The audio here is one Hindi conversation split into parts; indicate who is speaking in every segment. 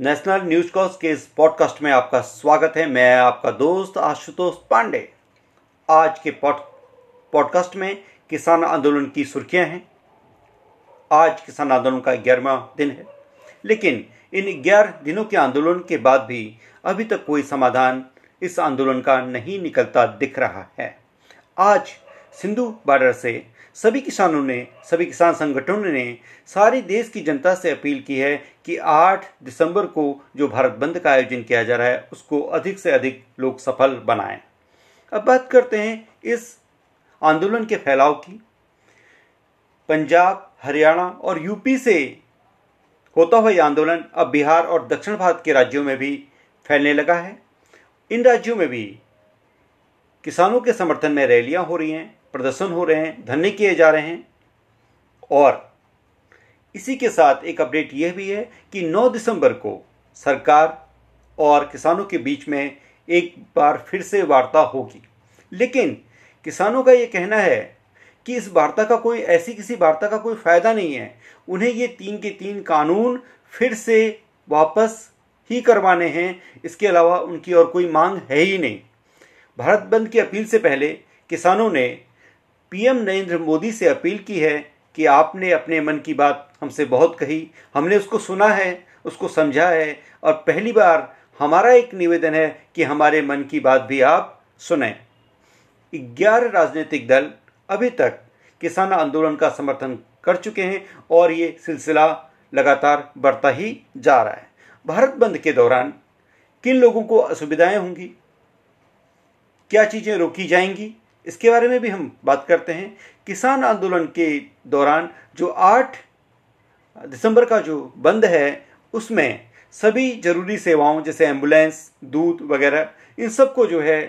Speaker 1: नेशनल न्यूज़ कॉज के इस पॉडकास्ट में आपका स्वागत है। मैं आपका दोस्त आशुतोष पांडे। आज के पॉडकास्ट में किसान आंदोलन की सुर्खियाँ हैं। आज किसान आंदोलन का ग्यारहवा दिन है। लेकिन इन ग्यारह दिनों के आंदोलन के बाद भी अभी तक कोई समाधान इस आंदोलन का नहीं निकलता दिख रहा है। आज सिंधु बॉर्डर से। सभी किसानों ने, सभी किसान संगठनों ने सारी देश की जनता से अपील की है कि 8 दिसंबर को जो भारत बंद का आयोजन किया जा रहा है, उसको अधिक से अधिक लोग सफल बनाएँ। अब बात करते हैं इस आंदोलन के फैलाव की। पंजाब, हरियाणा और यूपी से होता हुआ यह आंदोलन अब बिहार और दक्षिण भारत के राज्यों में भी फैलने लगा है। इन राज्यों में भी किसानों के समर्थन में रैलियाँ हो रही हैं। प्रदर्शन हो रहे हैं धरने किए जा रहे हैं। और इसी के साथ एक अपडेट यह भी है कि 9 दिसंबर को सरकार और किसानों के बीच में एक बार फिर से वार्ता होगी। लेकिन किसानों का यह कहना है कि इस वार्ता का कोई, ऐसी किसी वार्ता का कोई फ़ायदा नहीं है। उन्हें ये तीन के तीन कानून फिर से वापस ही करवाने हैं। इसके अलावा उनकी और कोई मांग है ही नहीं। भारत बंद की अपील से पहले किसानों ने पीएम नरेंद्र मोदी से अपील की है कि आपने अपने मन की बात हमसे बहुत कही, हमने उसको सुना है, उसको समझा है, और पहली बार हमारा एक निवेदन है कि हमारे मन की बात भी आप सुने। ग्यारह राजनीतिक दल अभी तक किसान आंदोलन का समर्थन कर चुके हैं और ये सिलसिला लगातार बढ़ता ही जा रहा है। भारत बंद के दौरान किन लोगों को असुविधाएँ होंगी? क्या चीज़ें रोकी जाएँगी? इसके बारे में भी हम बात करते हैं। किसान आंदोलन के दौरान जो 8 दिसंबर का जो बंद है, उसमें सभी ज़रूरी सेवाओं जैसे एंबुलेंस, दूध वगैरह, इन सबको जो है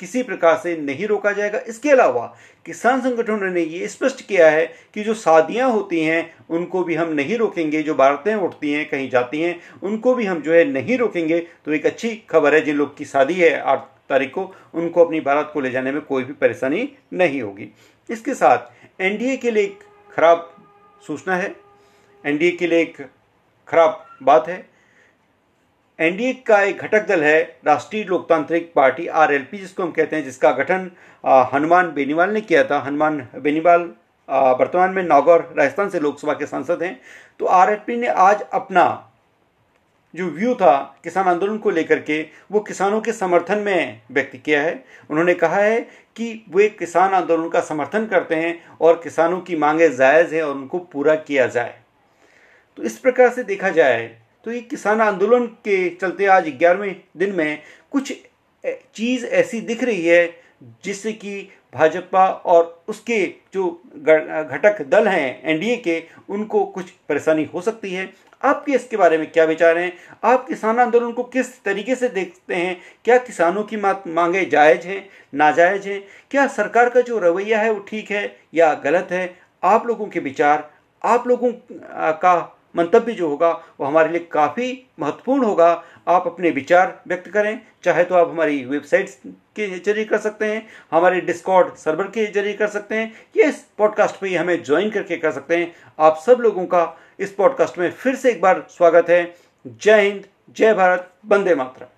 Speaker 1: किसी प्रकार से नहीं रोका जाएगा। इसके अलावा किसान संगठनों ने ये स्पष्ट किया है कि जो शादियाँ होती हैं, उनको भी हम नहीं रोकेंगे। जो बारातें उठती हैं, कहीं जाती हैं, उनको भी हम जो है नहीं रोकेंगे। तो एक अच्छी खबर है, जिन लोग की शादी है आठ तारीख को उनको अपनी भारत को ले जाने में कोई भी परेशानी नहीं होगी। इसके साथ एनडीए के लिए एक खराब सूचना है। एनडीए के लिए एक खराब बात है। एनडीए का एक घटक दल है राष्ट्रीय लोकतांत्रिक पार्टी आरएलपी, जिसको हम कहते हैं, जिसका गठन हनुमान बेनीवाल ने किया था। हनुमान बेनीवाल वर्तमान में नागौर, राजस्थान से लोकसभा के सांसद हैं। तो आरएलपी ने आज अपना जो व्यू था किसान आंदोलन को लेकर के, वो किसानों के समर्थन में व्यक्त किया है। उन्होंने कहा है कि वे किसान आंदोलन का समर्थन करते हैं और किसानों की मांगे जायज़ हैं और उनको पूरा किया जाए। तो इस प्रकार से देखा जाए तो ये किसान आंदोलन के चलते आज ग्यारहवें दिन में कुछ चीज़ ऐसी दिख रही है जिससे कि भाजपा और उसके जो घटक दल हैं, एनडीए के, उनको कुछ परेशानी हो सकती है। आपके इसके बारे में क्या विचार हैं? आप किसान आंदोलन को किस तरीके से देखते हैं? क्या किसानों की मांगे जायज़ हैं, नाजायज़ हैं? क्या सरकार का जो रवैया है वो ठीक है या गलत है? आप लोगों के विचार, आप लोगों का मंतव्य जो होगा वो हमारे लिए काफ़ी महत्वपूर्ण होगा। आप अपने विचार व्यक्त करें। चाहे तो आप हमारी वेबसाइट के ज़रिए कर सकते हैं, हमारे डिस्कॉर्ड सर्वर के ज़रिए कर सकते हैं, ये इस पॉडकास्ट पे हमें ज्वाइन करके कर सकते हैं। आप सब लोगों का इस पॉडकास्ट में फिर से एक बार स्वागत है। जय हिंद, जय भारत, वंदे मातरम।